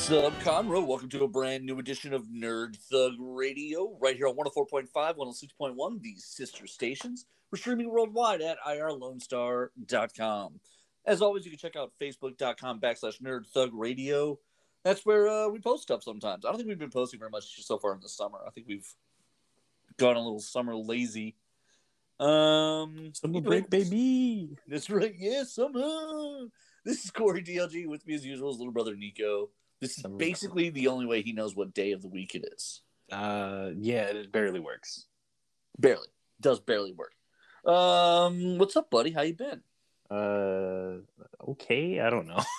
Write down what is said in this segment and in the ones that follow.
What's up, Conroe? Welcome to a brand new edition of Nerd Thug Radio, right here on 104.5, 106.1, these sister stations. We're streaming worldwide at irlonestar.com. As always, you can check out facebook.com backslash Nerd Thug Radio. That's where uh, we post stuff sometimes. I don't think we've been posting very much so far in the summer. I think we've gone a little summer lazy. Um, Summer break, baby. That's right. Yeah, summer. This is Corey DLG with me as usual, his little brother Nico. This is basically the only way he knows what day of the week it is. Uh, yeah, it barely works. Barely. Does barely work. Um, what's up, buddy? How you been? Uh, okay, I don't know.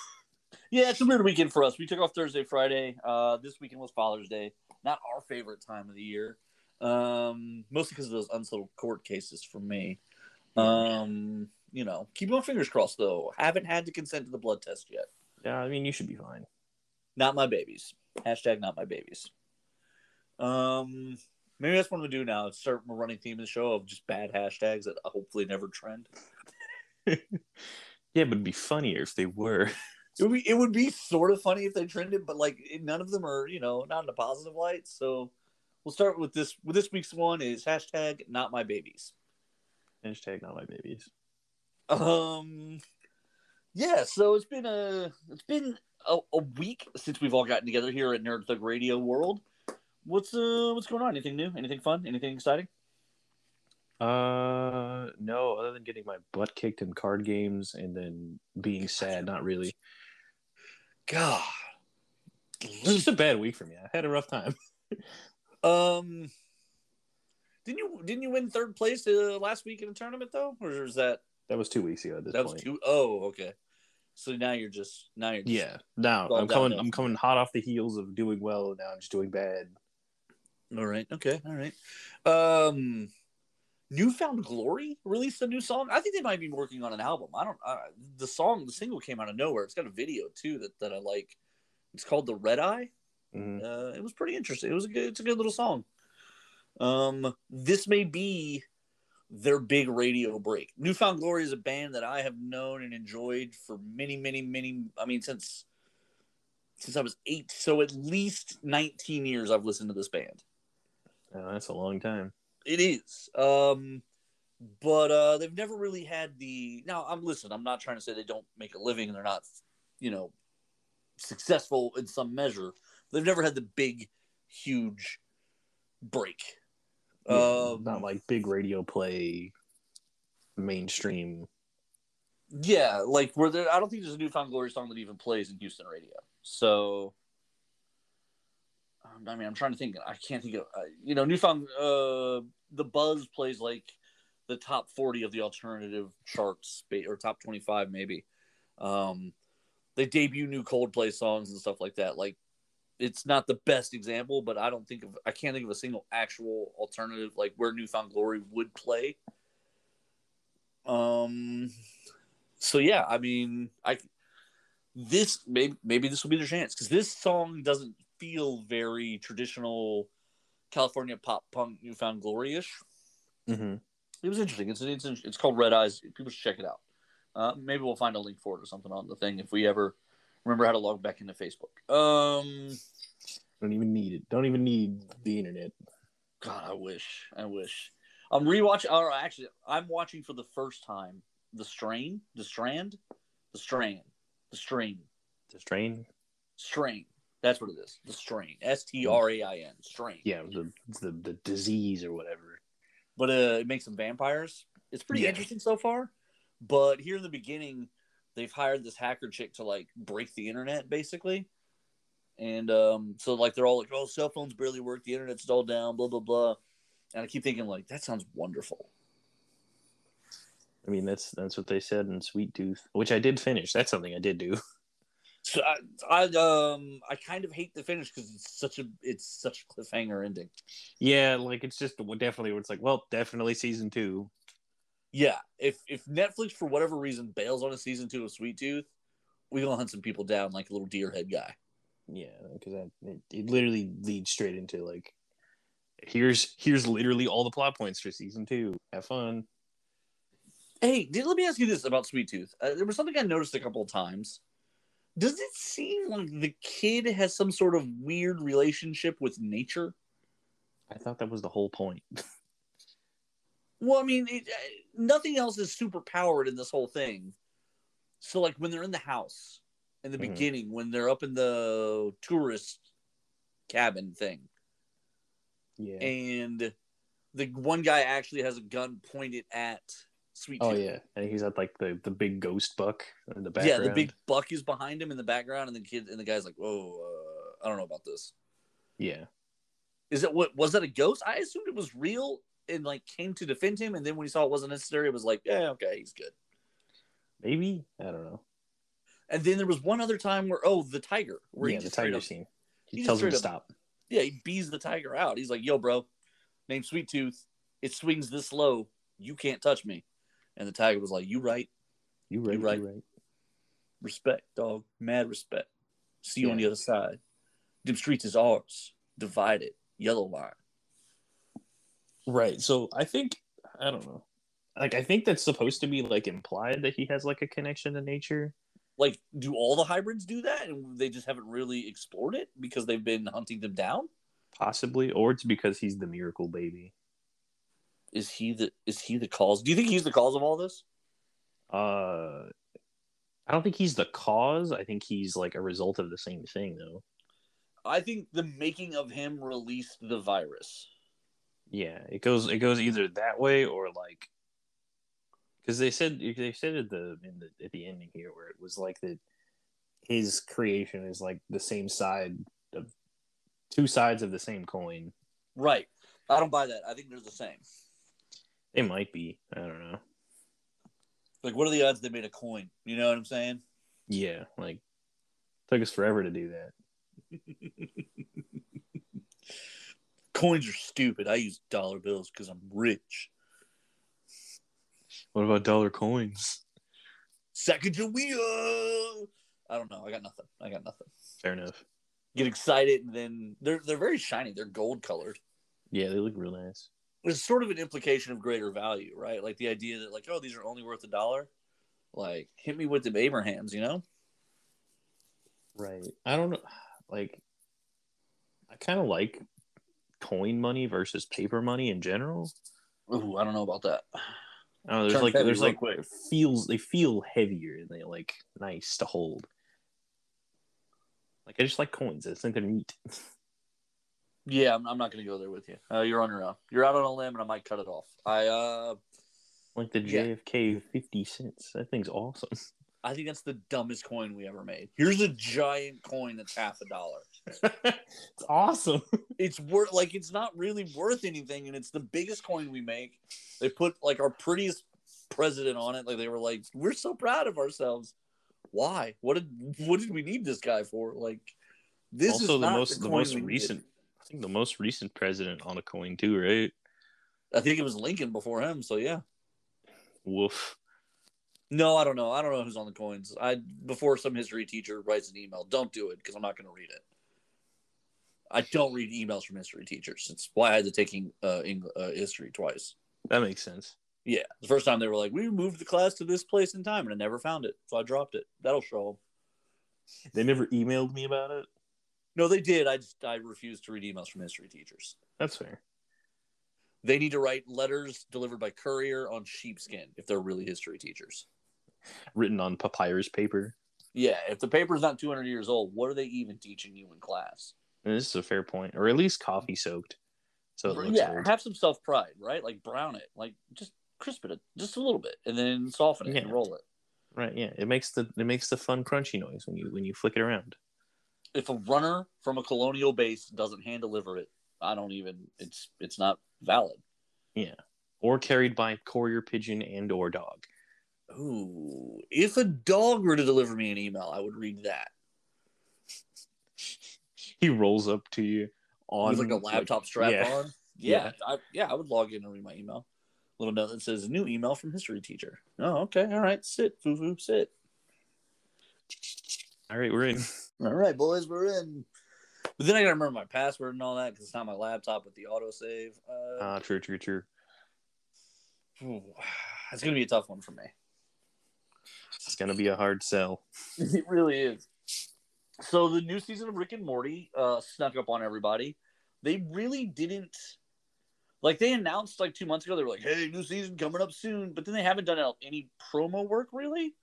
Yeah, it's a weird weekend for us. We took off Thursday, Friday. Uh, this weekend was Father's Day. Not our favorite time of the year. Um, mostly because of those unsettled court cases for me. Um, you know, keep my fingers crossed though. Haven't had to consent to the blood test yet. yeah, I mean, you should be fine. Not my babies. Hashtag not my babies. Um, maybe that's what I'm gonna do now. Start a running theme of the show of just bad hashtags that hopefully never trend. Yeah, but it'd be funnier if they were. It would be it would be sort of funny if they trended, but like none of them are you know not in a positive light. So we'll start with this. With this week's one is hashtag not my babies. Hashtag not my babies. Um, yeah. So it's been a it's been a, a week since we've all gotten together here at Nerd Thug Radio World. What's uh what's going on? Anything new? Anything fun? Anything exciting? Uh, no, other than getting my butt kicked in card games and then being sad, not really. God. It's just a bad week for me. I had a rough time. Um, didn't you didn't you win third place uh, last week in a tournament though, or is that That was two weeks ago at this that was point. two oh okay. So now you're just now you're just, Yeah, now I'm coming. downhill. I'm coming hot off the heels of doing well. Now I'm just doing bad. All right. Okay. All right. Um, New Found Glory released a new song. I think they might be working on an album. I don't. Uh, the song, the single came out of nowhere. It's got a video too that that I like. It's called the Red Eye. Mhm. Uh, it was pretty interesting. It was a good. It's a good little song. Um, this may be their big radio break. New Found Glory is a band that I have known and enjoyed for many, many, many. I mean, since since I was eight, so at least nineteen years I've listened to this band. Oh, that's a long time. It is. Um, but uh, they've never really had the. Now, I'm listen. I'm not trying to say they don't make a living and they're not, you know, successful in some measure. They've never had the big, huge break. Yeah, Um, not like big radio play, mainstream. yeah, like where there. I don't think there's a New Found Glory song that even plays in Houston radio. So. um, I mean, I'm trying to think. I can't think of, uh, you know, New Found, uh, the Buzz plays like the top 40 of the alternative charts or top 25 maybe um they debut new coldplay songs and stuff like that like it's not the best example but i don't think of i can't think of a single actual alternative like where new found glory would play um so yeah i mean i this maybe maybe this will be their chance because this song doesn't feel very traditional california pop punk new found glory-ish Mm-hmm. it was interesting. It's it's it's called Red Eyes. People should check it out. Uh, maybe we'll find a link for it or something on the thing if we ever remember how to log back into Facebook. Um, Don't even need it. Don't even need the internet. God, I wish. I wish. I'm rewatching. Or actually, I'm watching for the first time the Strain, the Strand, the Strain, the Strain, The strain. Strain. That's what it is. The Strain. S T R A I N. Strain. Yeah, the the the disease or whatever. but uh, it makes them vampires. It's pretty Yeah. interesting so far. But here in the beginning, they've hired this hacker chick to like break the internet, basically. And um, so like they're all like, "Oh, cell phones barely work. The internet's all down." Blah blah blah. And I keep thinking like, that sounds wonderful. I mean, that's that's what they said in Sweet Tooth, which I did finish. That's something I did do. So I, I um, I kind of hate the finish because it's such a it's such a cliffhanger ending. Yeah, like it's just definitely. It's like, well, definitely season two. Yeah, if if Netflix for whatever reason bails on a season two of Sweet Tooth, we gonna hunt some people down like a little deer head guy. Yeah, because that it, it literally leads straight into like, here's here's literally all the plot points for season two. Have fun. Hey, did, let me ask you this about Sweet Tooth. Uh, there was something I noticed a couple of times. Does it seem like the kid has some sort of weird relationship with nature? I thought that was the whole point. Well, I mean, it, uh, nothing else is super powered in this whole thing. So, like when they're in the house in the Mhm. beginning, when they're up in the tourist cabin thing, yeah. and the one guy actually has a gun pointed at Sweet oh Tooth. yeah, and he's at like the the big ghost buck in the background. yeah. The big buck is behind him in the background, and the kid and the guy's like, "Whoa, uh, I don't know about this." Yeah. Is it what was that a ghost? I assumed it was real and like came to defend him, and then when he saw it wasn't necessary, it was like, "Yeah, okay, he's good." Maybe I don't know. And then there was one other time where oh, the tiger, where yeah, he the tiger up- scene. he He tells him to up- stop. Yeah, he bees the tiger out. He's like, "Yo, bro, name Sweet Tooth. It swings this low. You can't touch me." And the tiger was like, "You right? You right, right. you right. Respect, dog. Mad respect. See you on the other side. Them streets is ours. Divided. Yellow line. Right. So I think I don't know. Like I think that's supposed to be like implied that he has like a connection to nature. Like, do all the hybrids do that, and they just haven't really explored it because they've been hunting them down? Possibly, or it's because he's the miracle baby. Is he the is he the cause? Do you think he's the cause of all this? Uh, I don't think he's the cause. I think he's like a result of the same thing, though. I think the making of him released the virus. Yeah, it goes it goes either that way or like because they said they said at the in the at the ending here where it was like that his creation is like the same side of two sides of the same coin. Right. I don't buy that. I think they're the same. They might be. I don't know. Like, what are the odds they made a coin? You know what I'm saying? Yeah, like took us forever to do that. Coins are stupid. I use dollar bills because I'm rich. What about dollar coins? Sacagawea. I don't know. I got nothing. I got nothing. Fair enough. Get excited, and then they're they're very shiny. They're gold colored. Yeah, they look real nice. It's sort of an implication of greater value, right? Like the idea that like, oh, these are only worth a dollar. Like, hit me with the Abrahams, you know? Right. I don't know. Like, I kind of like coin money versus paper money in general. Ooh, I don't know about that. I there's Turns like there's like it feels they feel heavier and they like nice to hold. Like I just like coins. I think they're neat. Yeah, I'm, I'm not to go there with you. Uh, you're on your own. You're out on a limb, and I might cut it off. I uh, Like the Yeah. JFK fifty cents. That thing's awesome. I think that's the dumbest coin we ever made. Here's a giant coin that's half a dollar. It's awesome. It's worth like it's not really worth anything, and it's the biggest coin we make. They put like our prettiest president on it. Like they were like, "We're so proud of ourselves." Why? What did what did we need this guy for? Like this also is the most the, coin most needed. recent I think the most recent president on a coin too, right? I think it was Lincoln before him. So yeah. Woof. No, I don't know. I don't know who's on the coins. I before some history teacher writes an email, don't do it because I'm not going to read it. I don't read emails from history teachers. It's why I had to take uh, Eng- uh, history twice. That makes sense. Yeah, the first time they were like, "We moved the class to this place in time," and I never found it, so I dropped it. That'll show them. They never emailed me about it. No, they did. I just I refused to read emails from history teachers. That's fair. They need to write letters delivered by courier on sheepskin if they're really history teachers. Written on papyrus paper. Yeah, if the paper's not 200 years old, what are they even teaching you in class? And this is a fair point, or at least coffee soaked. So it looks yeah, old. have some self pride, right? Like brown it, like just crisp it just a little bit, and then soften it and roll it. Right, yeah. It makes the it makes the fun crunchy noise when you when you flick it around. If a runner from a colonial base doesn't hand deliver it, I don't even. It's it's not valid. Yeah. Or carried by courier pigeon and or dog. Ooh, if a dog were to deliver me an email, I would read that He rolls up to you on with like a laptop strap yeah. on. Yeah, I, yeah, I would log in and read my email. Little note that says new email from history teacher. Oh, okay, all right, sit, foo foo, sit. All right, we're in. All right, boys, we're in. But then I gotta remember my password and all that because it's not my laptop with the autosave. Uh, Ah, true, true, true. it's gonna be a tough one for me. It's gonna be a hard sell. It really is. So the new season of Rick and Morty uh, snuck up on everybody. They really didn't like they announced like two months ago they were like, "Hey, new season coming up soon," but then they haven't done any promo work really.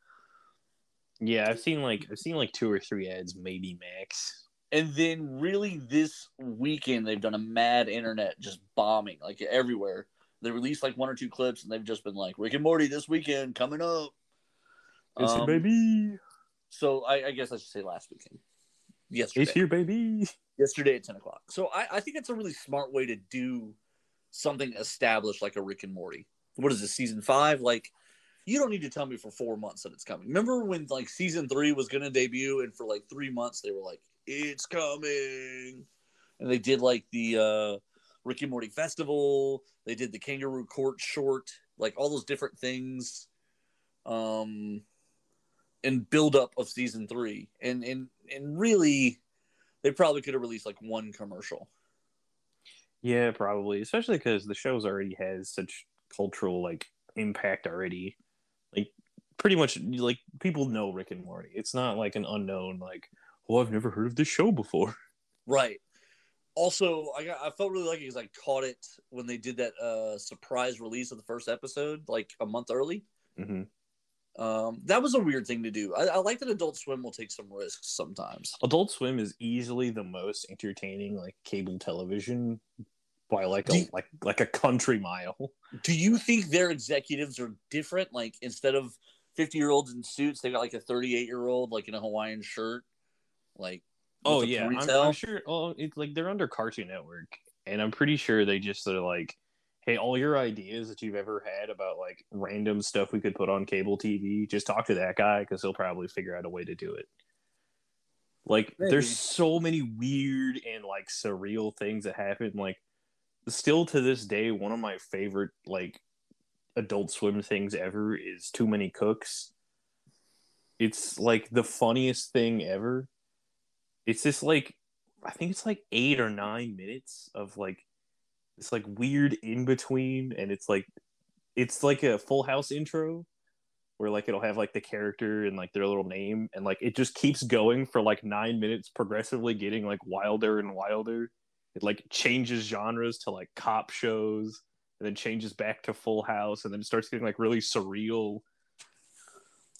Yeah, I've seen like I've seen like two or three ads, maybe max. And then really this weekend they've done a mad internet just bombing like everywhere. They released like one or two clips and they've just been like Rick and Morty this weekend coming up. It's Um, baby. So I, I guess I should say last weekend. Yesterday. It's here, baby. yesterday at 10 o'clock. So I, I think it's a really smart way to do something established like a Rick and Morty. What is this, season five? Like, you don't need to tell me for four months that it's coming. Remember when like season three was going to debut, and for like three months they were like, it's coming. And they did like the uh, Rick and Morty festival, they did the Kangaroo Court short, like all those different things. Um, and build up of season three. And, and, and really, they probably could have released like one commercial. Yeah, probably. Especially because the show's already has such cultural like impact already. Like pretty much like people know Rick and Morty. It's not like an unknown like, oh, I've never heard of this show before. Right. Also, I got I felt really lucky because I caught it when they did that uh surprise release of the first episode like a month early. Mm-hmm. Um, that was a weird thing to do. I, I like that Adult Swim will take some risks sometimes. Adult Swim is easily the most entertaining like cable television by like a you- like like a country mile. Do you think their executives are different? Like instead of fifty year olds in suits, they got like a thirty eight year old like in a Hawaiian shirt, like. Oh yeah, I'm. I'm sure. Oh, it's like they're under Cartoon Network, and I'm pretty sure they just sort of like, hey, all your ideas that you've ever had about like random stuff we could put on cable TV, just talk to that guy because he'll probably figure out a way to do it. Like, Maybe. there's so many weird and like surreal things that happen. Like, still to this day, one of my favorite like Adult Swim things ever is Too Many Cooks. It's like the funniest thing ever it's just like I think it's like eight or nine minutes of like this like weird in between, and it's like it's like a Full House intro where like it'll have like the character and like their little name, and like it just keeps going for like nine minutes, progressively getting like wilder and wilder. It like changes genres to like cop shows, and then changes back to Full House, and then it starts getting like really surreal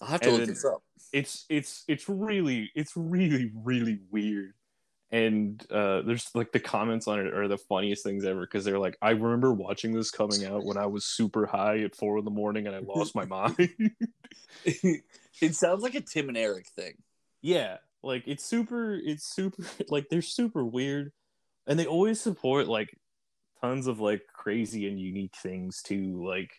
I'll have to And look this up. it's it's it's really it's really really weird and uh there's like the comments on it are the funniest things ever because they're like i remember watching this coming out when i was super high at four in the morning and i lost my mind it sounds like a Tim and Eric thing. yeah like it's super it's super like they're super weird and they always support like tons of like crazy and unique things too like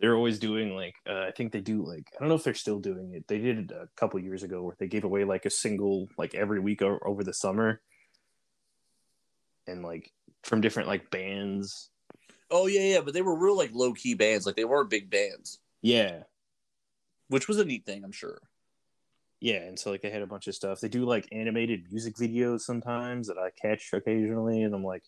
they're always doing like uh, i think they do like i don't know if they're still doing it they did it a couple years ago where they gave away like a single like every week o- over the summer and like from different like bands. Oh yeah, yeah, but they were real like low key bands. Like they weren't big bands, yeah. Which was a neat thing, I'm sure. yeah and so like they had a bunch of stuff. They do like animated music videos sometimes that i catch occasionally and i'm like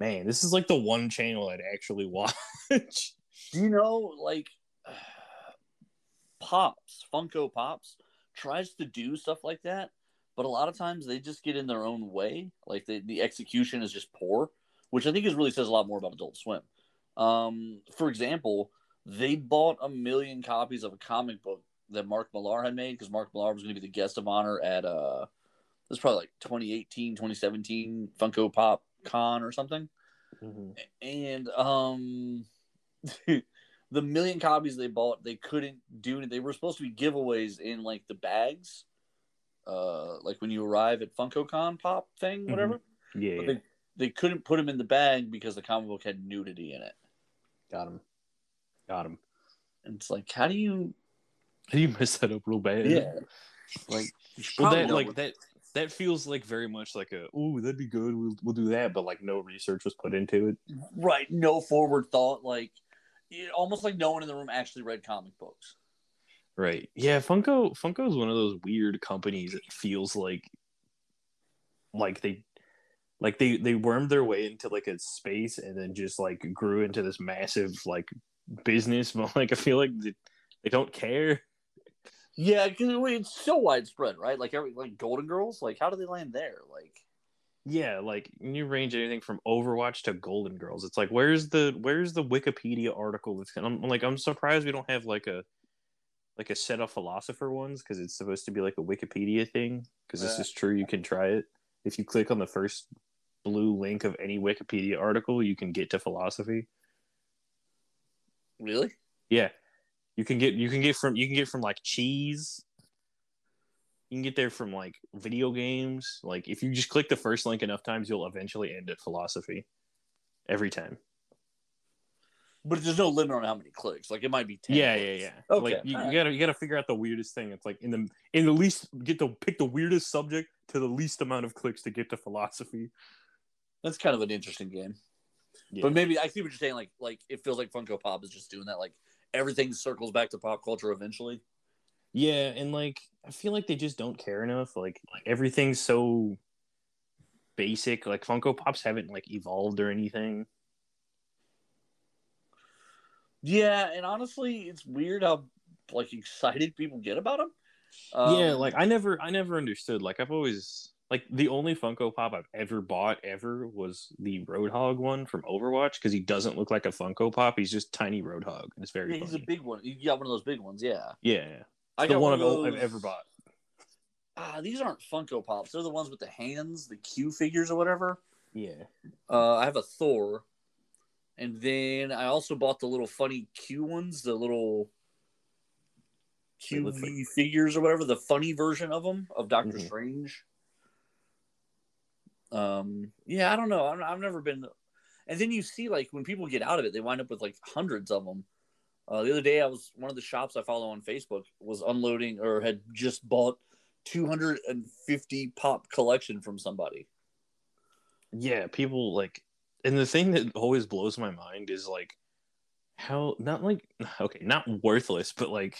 man this is like the one channel i'd actually watch. Do you know like Pops, Funko Pops tries to do stuff like that, but a lot of times they just get in their own way. Like the the execution is just poor, which I think is really says a lot more about Adult Swim. Um, for example, they bought a million copies of a comic book that Mark Millar had made because Mark Millar was going to be the guest of honor at uh this is probably like 2018, 2017 Funko Pop Con or something and um the million copies they bought they couldn't do it they were supposed to be giveaways in like the bags uh like when you arrive at funkocon pop thing whatever yeah but they, they couldn't put him in the bag because the comic book had nudity in it. Got him. Got him. And it's like how do you you mess that up real bad? Yeah. Like well that like what- that that feels like very much like a oh that'd be good. We'll, we'll do that but like no research was put into it. Right. No forward thought. Like it, almost like no one in the room actually read comic books right yeah funko funko is one of those weird companies that feels like like they like they they wormed their way into like a space and then just like grew into this massive like business but like i feel like they, they don't care Yeah, because it's so widespread, right? Like every like Golden Girls, like how do they land there? Like, Yeah, like you range anything from Overwatch to Golden Girls. It's like where's the where's the Wikipedia article that's I'm like I'm surprised we don't have like a like a set of philosopher ones because it's supposed to be like a Wikipedia thing because this Yeah. is true you can try it. If you click on the first blue link of any Wikipedia article, you can get to philosophy. really? Yeah. You can get you can get from you can get from like cheese. You can get there from like video games. Like if you just click the first link enough times, you'll eventually end at philosophy. Every time. But there's no limit on how many clicks. Like it might be ten. Yeah, yeah, clicks. yeah. Okay, Like you, you gotta you gotta figure out the weirdest thing. It's like in the in the least get to pick the weirdest subject to the least amount of clicks to get to philosophy. That's kind of an interesting game. Yeah. But maybe I see what you're saying. Like, like it feels like Funko Pop is just doing that. Like everything circles back to pop culture eventually. Yeah, and like I feel like they just don't care enough. Like, Like everything's so basic. Like Funko Pops haven't like evolved or anything. Yeah, and honestly, it's weird how like excited people get about them. Um, yeah, like I never I never understood. Like I've always like the only Funko Pop I've ever bought ever was the Roadhog one from Overwatch because he doesn't look like a Funko Pop. He's just tiny Roadhog. And It's very yeah, he's a big one. You got one of those big ones, yeah. yeah, yeah. I the got one, of I've, those- I've ever bought. Ah, these aren't Funko Pops. They're the ones with the hands, the Q figures or whatever. Yeah. Uh, I have a Thor, and then I also bought the little funny Q ones, the little look QV figures or whatever, the funny version of them of Doctor Mhm. Strange. Um, yeah, I don't know. I'm, I've never been, and then you see like when people get out of it, they wind up with like hundreds of them. Uh, the other day, I was one of the shops I follow on Facebook was unloading or had just bought 250 pop collection from somebody. Yeah, people like and the thing that always blows my mind is like how not like okay, not worthless, but like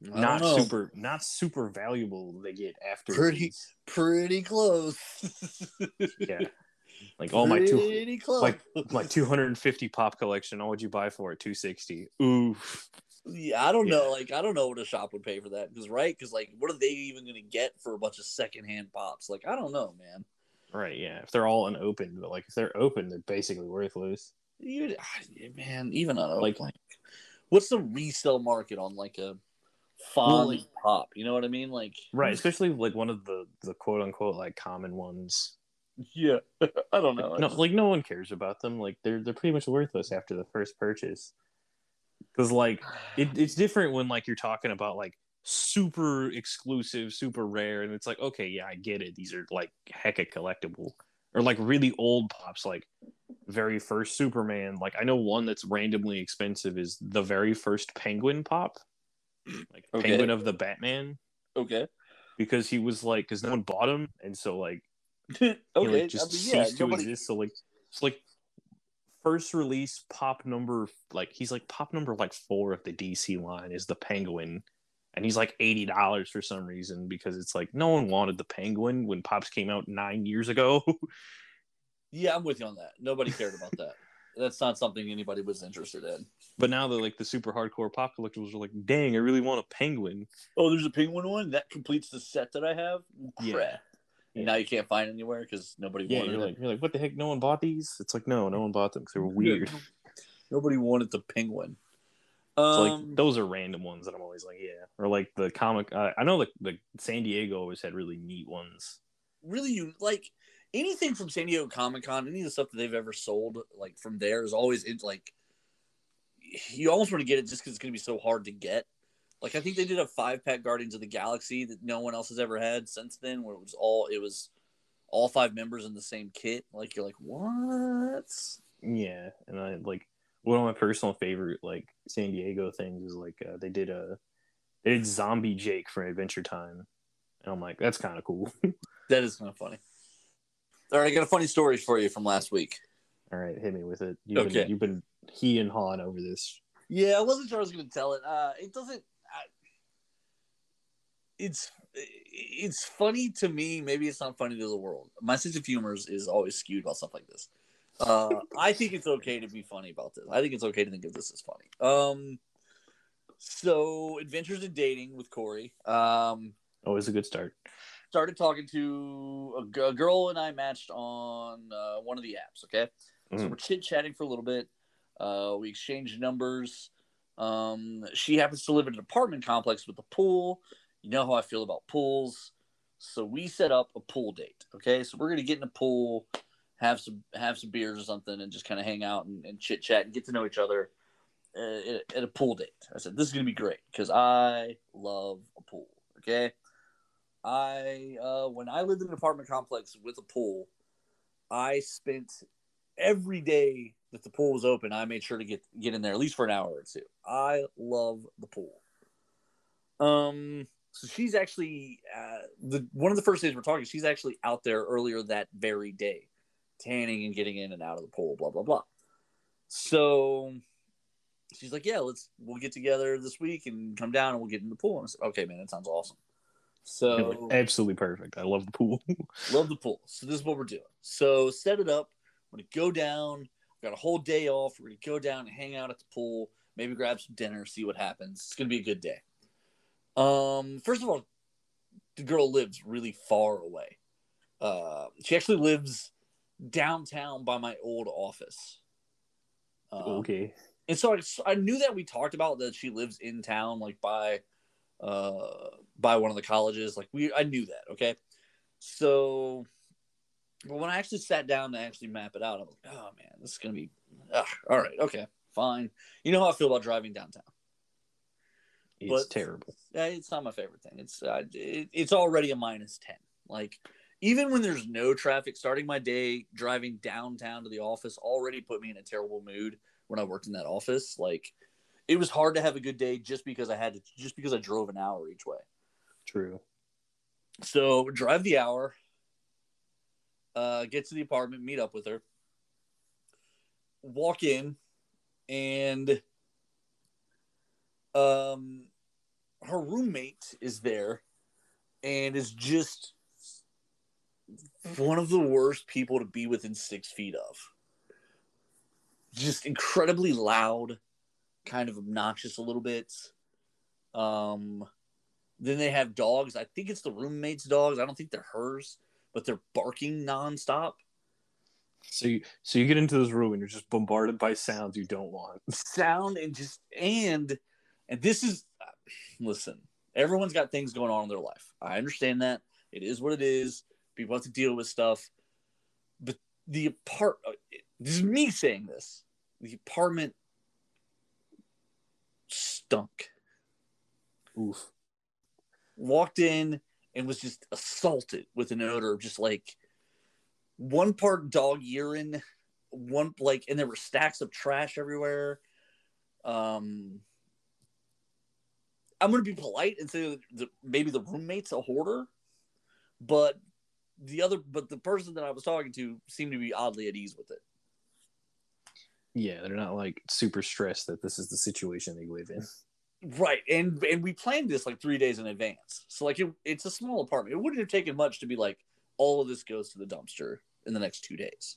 not know. super not super valuable they get after Pretty- these. pretty close. yeah. Like all my two close. like my 250 pop collection, all would you buy for it? 260. Oof. yeah, I don't Yeah. know. Like, I don't know what a shop would pay for that. Because right, because like, what are they even going to get for a bunch of secondhand pops? Like, I don't know, man. Right, yeah. If they're all unopened, but like if they're open, they're basically worthless. You, man, even on Like- like, like, what's the resale market on like a like- pop? You know what I mean? Like, Right, especially like one of the the quote unquote like common ones. Yeah, I don't know. No, like no one cares about them. Like they're they're pretty much worthless after the first purchase. Because like it, it's different when like you're talking about like super exclusive, super rare, and it's like okay, yeah, I get it. These are like hecka collectible, or like really old pops, like very first Superman. Like I know one that's randomly expensive is the very first Penguin pop, like Okay. Penguin of the Batman, okay, because he was like because no one bought him, and so like okay. he like just I mean, yeah, ceased to nobody. exist. So like it's like first release pop number like he's like pop number like four of the DC line is the Penguin, and he's like eighty dollars for some reason because it's like no one wanted the Penguin when pops came out nine years ago. Yeah, I'm with you on that. Nobody cared about that. That's not something anybody was interested in. but now the like the super hardcore pop collectibles are like, dang, I really want a Penguin. Oh, there's a penguin one that completes the set that I have. Yeah. Crap. And now you can't find anywhere because nobody Yeah, wanted you're it. like you're like, what the heck? No one bought these? It's like no, no one bought them because they were weird. Nobody wanted the penguin. So like Um, those are random ones that I'm always like, yeah. Or like the comic. Uh, I know like the San Diego always had really neat ones. really, you like anything from San Diego Comic Con, any of the stuff that they've ever sold, like from there, is always it's like you almost want to get it just because it's going to be so hard to get. Like I think they did a five pack Guardians of the Galaxy that no one else has ever had since then, where it was all it was all five members in the same kit. Like you're like, what? Yeah, and I like one of my personal favorite like San Diego things is like uh, they did a they did Zombie Jake from Adventure Time, and I'm like, that's kind of cool. That is kind of funny. All right, I got a funny story for you from last week. All right, hit me with it. You've Okay. been, you've been he and hawing over this. Yeah, I wasn't sure I was going to tell it. Uh, it doesn't. I, it's it's funny to me. Maybe it's not funny to the world. My sense of humor is, is always skewed about stuff like this. Uh, I think it's okay to be funny about this. I think it's okay to think of this as funny. Um, So, adventures in dating with Corey. Um, Always a good start. started talking to a, g- a girl and I matched on uh, one of the apps. Okay, so Mhm. we're chit chatting for a little bit. Uh, we exchanged numbers. Um, she happens to live in an apartment complex with a pool. You know how I feel about pools, so we set up a pool date. Okay, so we're gonna get in a pool, have some have some beers or something, and just kind of hang out and, and chit chat and get to know each other uh, at, at a pool date. I said this is gonna be great because I love a pool. Okay. I uh, when I lived in an apartment complex with a pool, I spent every day that the pool was open. I made sure to get get in there at least for an hour or two. I love the pool. Um, so she's actually uh, the one of the first days we're talking. She's actually out there earlier that very day, tanning and getting in and out of the pool. Blah blah blah. So she's like, "Yeah, let's we'll get together this week and come down and we'll get in the pool." And I said, "Okay, man, that sounds awesome." So Absolutely perfect. I love the pool. love the pool. So this is what we're doing. So set it up. We're gonna go down. We've got a whole day off. We're gonna go down and hang out at the pool. Maybe grab some dinner. See what happens. It's gonna be a good day. Um, first of all, the girl lives really far away. Uh, she actually lives downtown by my old office. Um, okay. and so I, I knew that we talked about that she lives in town, like by uh by one of the colleges. Like we, I knew that. Okay, so but when I actually sat down to actually map it out, I'm like, oh man, this is gonna be ugh, all right. Okay, fine. You know how I feel about driving downtown. It's But- terrible. Yeah, it's not my favorite thing. It's uh, it, it's already a minus ten. Like even when there's no traffic, starting my day driving downtown to the office already put me in a terrible mood when I worked in that office. Like it was hard to have a good day just because I had to just because I drove an hour each way. True. So drive the hour, uh, get to the apartment, meet up with her, walk in, and um, her roommate is there, and is just one of the worst people to be within six feet of. Just incredibly loud, kind of obnoxious a little bit. Um, then they have dogs. I think it's the roommate's dogs. I don't think they're hers, but they're barking nonstop. So you so you get into this room and you're just bombarded by sounds you don't want. Sound and just and and this is listen. Everyone's got things going on in their life. I understand that. It is what it is. People have to deal with stuff. But the apart this is me saying this. The apartment stunk. Oof. walked in and was just assaulted with an odor of just like one part dog urine, one like, and there were stacks of trash everywhere. Um, I'm gonna be polite and say that maybe the roommate's a hoarder, but the other, but the person that I was talking to seemed to be oddly at ease with it. Yeah, they're not like super stressed that this is the situation they live in. Right, and and we planned this like three days in advance. So like it, it's a small apartment. It wouldn't have taken much to be like all of this goes to the dumpster in the next two days.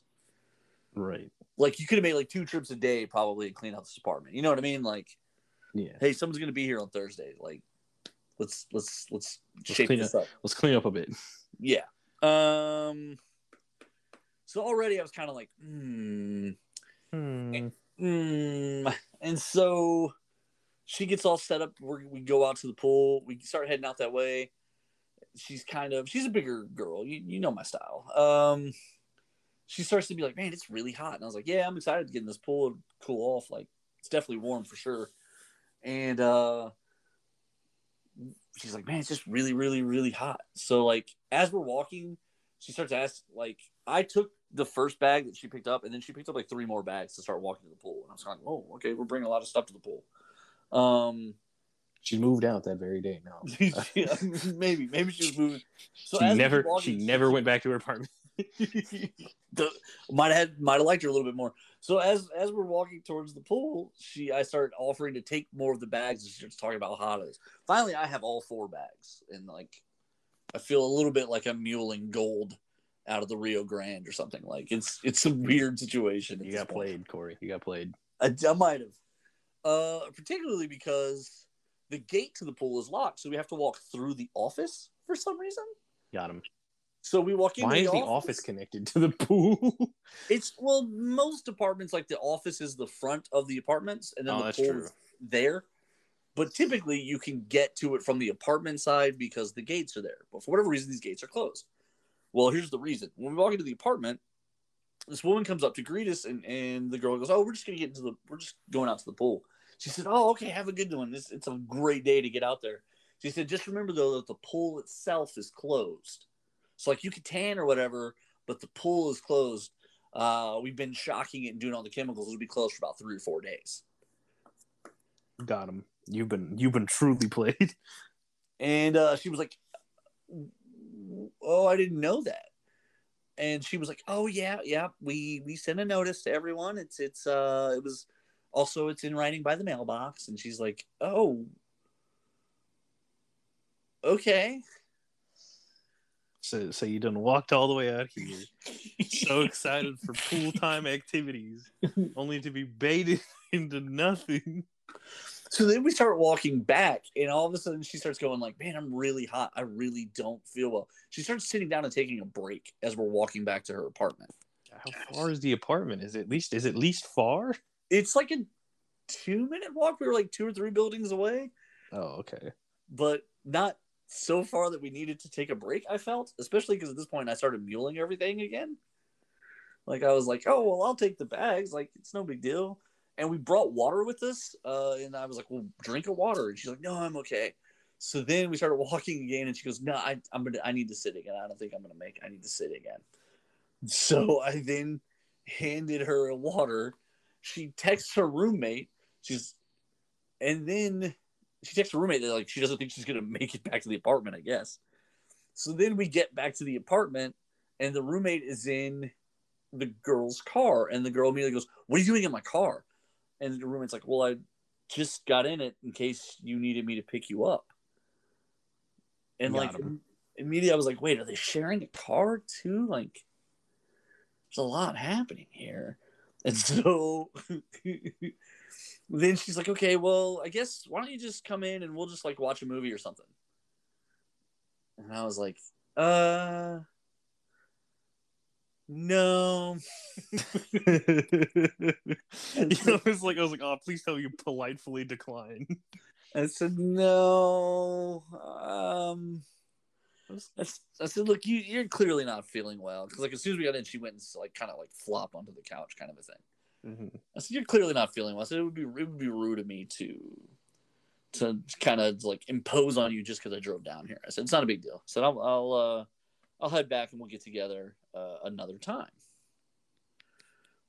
Right. Like you could have made like two trips a day probably and clean out this apartment. You know what I mean? Like, Yeah. hey, someone's gonna be here on Thursday. Like, let's let's let's Let's shape clean this up. Let's clean up a bit. Yeah. Um. So already I was kind of like, hmm. Hmm. Mm, and so she gets all set up. we we go out to the pool. We start heading out that way. She's kind of she's a bigger girl. You you know my style. Um, she starts to be like, man, it's really hot, and I was like, yeah, I'm excited to get in this pool and cool off. Like it's definitely warm for sure. And uh, she's like, man, it's just really, really, really hot. So like as we're walking, she starts to ask like I took the first bag that she picked up, and then she picked up like three more bags to start walking to the pool. And I was like, oh, okay, we're bringing a lot of stuff to the pool. Um, She moved out that very day. No. maybe, maybe she was moving. So she never walking, she never went back to her apartment. the, might have might have liked her a little bit more. So as as we're walking towards the pool, she I start offering to take more of the bags, and she starts talking about how hot it is. Finally, I have all four bags, and like I feel a little bit like I'm muling gold out of the Rio Grande or something. Like it's it's a weird situation. You got point. played, Corey. You got played. I, I might have, uh, particularly because the gate to the pool is locked, so we have to walk through the office for some reason. Got him. So we walk in. Why is the office connected to the pool? It's well, most apartments like the office is the front of the apartments, and then Oh, the pool true. is there. But typically, you can get to it from the apartment side because the gates are there. But for whatever reason, these gates are closed. Well, here's the reason: when we walk into the apartment, this woman comes up to greet us, and, and the girl goes, "Oh, we're just gonna get into the, we're just going out to the pool." She said, "Oh, okay, have a good one. This it's a great day to get out there." She said, "Just remember though that the pool itself is closed, so like you could tan or whatever, but the pool is closed. Uh, we've been shocking it and doing all the chemicals. It'll be closed for about three or four days." Got him. You've been you've been truly played. And uh, she was like, "Oh, I didn't know that." And she was like, "Oh yeah, yeah. We we sent a notice to everyone. It's it's uh it was also it's in writing by the mailbox." And she's like, "Oh, okay." So so you done walked all the way out here, so excited for pool time activities, only to be baited into nothing. So then we start walking back, and all of a sudden she starts going like, "Man, I'm really hot. I really don't feel well." She starts sitting down and taking a break as we're walking back to her apartment. How far is the apartment? Is it at least is it at least far? It's like a two minute walk. We were like two or three buildings away, Oh, okay. but not so far that we needed to take a break. I felt, especially because at this point I started muling everything again. Like I was like, "Oh well, I'll take the bags. Like it's no big deal." And we brought water with us, uh, and I was like, "Well, drink a water." And she's like, "No, I'm okay." So then we started walking again, and she goes, "No, I, I'm gonna, I need to sit again. I don't think I'm gonna make. I need to sit again." So I then handed her water. She texts her roommate. She's, and then she texts her roommate that like she doesn't think she's gonna make it back to the apartment. I guess. So then we get back to the apartment, and the roommate is in the girl's car, and the girl immediately goes, "What are you doing in my car?" And the roommate's like, "Well, I just got in it in case you needed me to pick you up." And Got like him. immediately, I was like, "Wait, are they sharing a car too?" Like, there's a lot happening here. And so then she's like, "Okay, well, I guess why don't you just come in and we'll just like watch a movie or something." And I was like, "Uh." No, you know, it's like I was like, oh, please tell me you politely decline. I said no. Um, I, I said, look, you you're clearly not feeling well because like as soon as we got in, she went and like kind of like flop onto the couch, kind of a thing. Mm-hmm. I said, you're clearly not feeling well. I said it would be it would be rude of me to to kind of like impose on you just because I drove down here. I said it's not a big deal. I said I'll I'll uh, I'll head back and we'll get together uh, another time.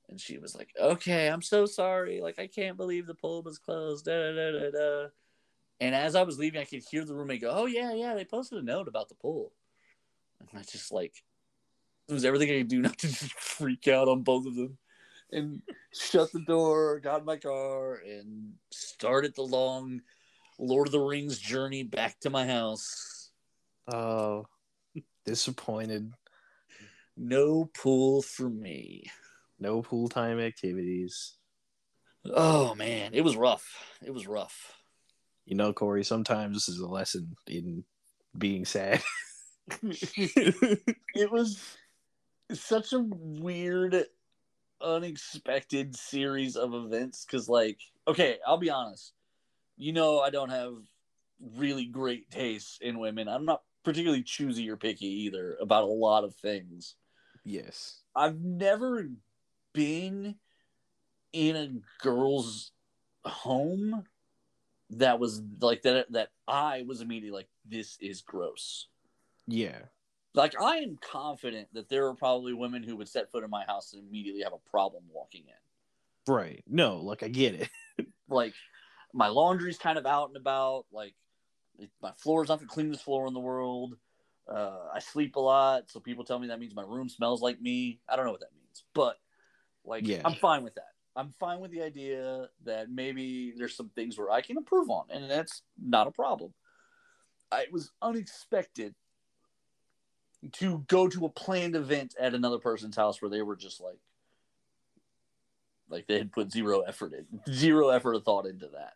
And she was like, "Okay, I'm so sorry. Like I can't believe the pool was closed." Da, da, da, da. And as I was leaving, I could hear the roommate go, "Oh yeah, yeah, they posted a note about the pool." And I just like it was everything I could do not to freak out on both of them, and shut the door, got in my car, and started the long Lord of the Rings journey back to my house. Oh, disappointed. No pool for me. No pool time activities. Oh man, it was rough. It was rough. You know, Corey, sometimes this is a lesson in being sad. it was such a weird unexpected series of events because like okay i'll be honest you know i don't have really great taste in women i'm not particularly choosy or picky either about a lot of things yes. i've never been in a girl's home that was like that that i was immediately like this is gross Yeah. Like I am confident that there are probably women who would set foot in my house and immediately have a problem walking in. Right. No, like I get it. Like my laundry's kind of out and about. Like my floor's not the cleanest floor in the world. Uh, I sleep a lot, so people tell me that means my room smells like me. I don't know what that means, but like Yeah. I'm fine with that. I'm fine with the idea that maybe there's some things where I can improve on, and that's not a problem. I, it was unexpected to go to a planned event at another person's house where they were just like, like they had put zero effort in, zero effort of thought into that.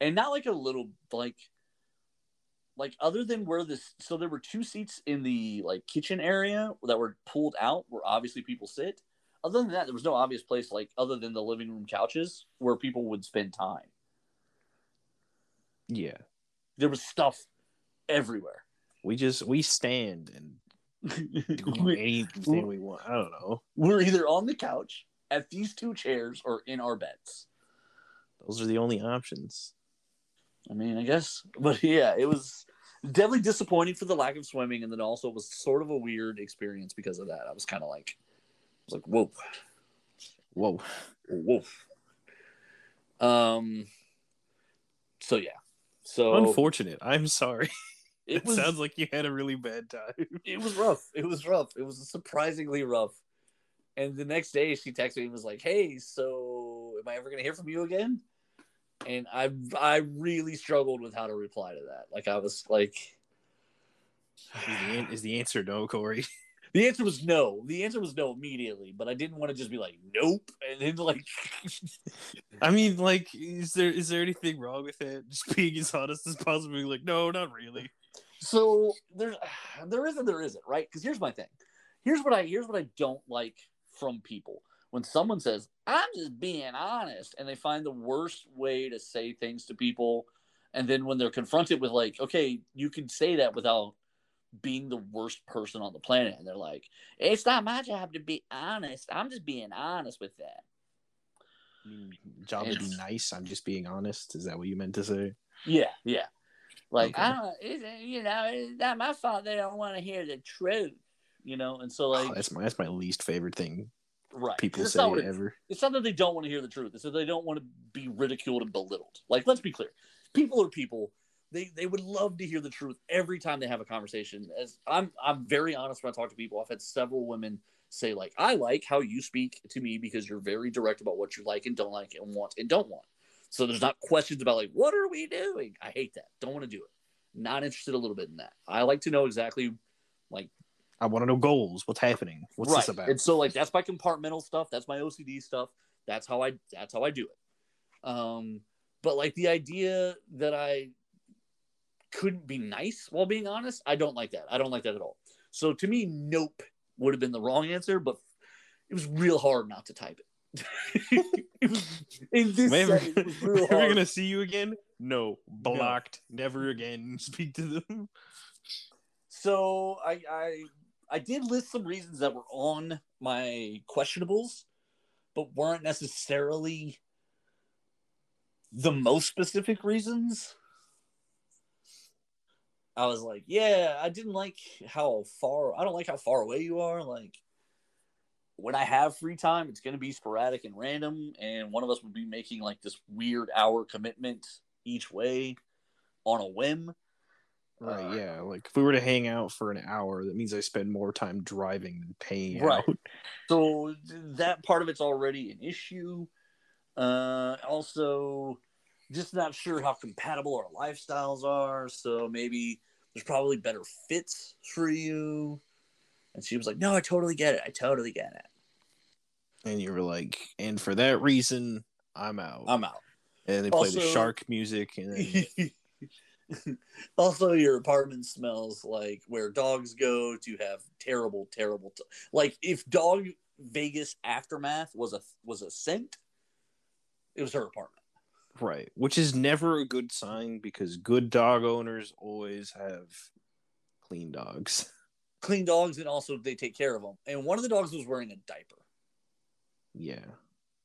and not like a little like like other than where this so there were two seats in the like kitchen area that were pulled out where obviously people sit other than that there was no obvious place like other than the living room couches where people would spend time Yeah. there was stuff everywhere We just we stand and do anything we want. I don't know. we're either on the couch at these two chairs or in our beds Those are the only options. I mean, I guess, but yeah, it was definitely disappointing for the lack of swimming, and then also it was sort of a weird experience because of that. I was kind of like, I was like, whoa, Whoa. whoa. Um. So yeah, so Unfortunate. I'm sorry. it It was sounds like you had a really bad time. it was rough. It was rough. It was surprisingly rough. And the next day, she texted me and was like, "Hey, so am I ever gonna hear from you again?" And I I really struggled with how to reply to that. Like I was like. Is the, is the answer no, Corey? The answer was no. The answer was no immediately, but I didn't want to just be like, nope, and then like, I mean, like, is there is there anything wrong with it? Just being as honest as possible. Like, no, not really. So there's there is and there isn't, right? Because here's my thing. Here's what I here's what I don't like from people when someone says, "I'm just being honest," and they find the worst way to say things to people, and then when they're confronted with like, "Okay, you can say that without." being the worst person on the planet and they're like it's not my job to be honest i'm just being honest with that I mean, job to be nice. I'm just being honest. Is that what you meant to say? Yeah, yeah. Like Okay. Oh, I don't, it's, you know, it's not my fault. They don't want to hear the truth, you know. And so, oh, like, Oh, that's my that's my least favorite thing right? people It's say it- ever. It's not that they don't want to hear the truth. It's that they don't want to be ridiculed and belittled. Like, let's be clear. People are people. They they would love to hear the truth every time they have a conversation. As I'm I'm very honest when I talk to people. I've had several women say like, I like how you speak to me because you're very direct about what you like and don't like and want and don't want. So there's not questions about like, what are we doing? I hate that. Don't want to do it. Not interested a little bit in that. I like to know exactly like I want to know goals. What's happening? What's right. this about? And so like that's my compartmental stuff. That's my OCD stuff. That's how I that's how I do it. Um, but like the idea that I couldn't be nice while being honest, I don't like that. I don't like that at all. So to me, nope would have been the wrong answer, but it was real hard not to type it. in this setting, it was real ever hard. gonna see you again? No, blocked. Never again. Speak to them. So I, I I did list some reasons that were on my questionables, but weren't necessarily the most specific reasons. I was like, yeah, I didn't like how far I don't like how far away you are. Like when I have free time, it's gonna be sporadic and random, and one of us would be making like this weird hour commitment each way on a whim. Right, Uh, yeah. Like if we were to hang out for an hour, that means I spend more time driving than paying Right. out. So that part of it's already an issue. Uh, also, just not sure how compatible our lifestyles are. So maybe there's probably better fits for you. And she was like, "No, I totally get it. I totally get it. And you were like, and for that reason, I'm out. I'm out." and they play the shark music and then also, your apartment smells like where dogs go to have terrible, terrible. T- like if Dog Vegas Aftermath was a was a scent, it was her apartment. Right. Which is never a good sign because good dog owners always have clean dogs. clean dogs and also they take care of them. And one of the dogs was wearing a diaper. Yeah.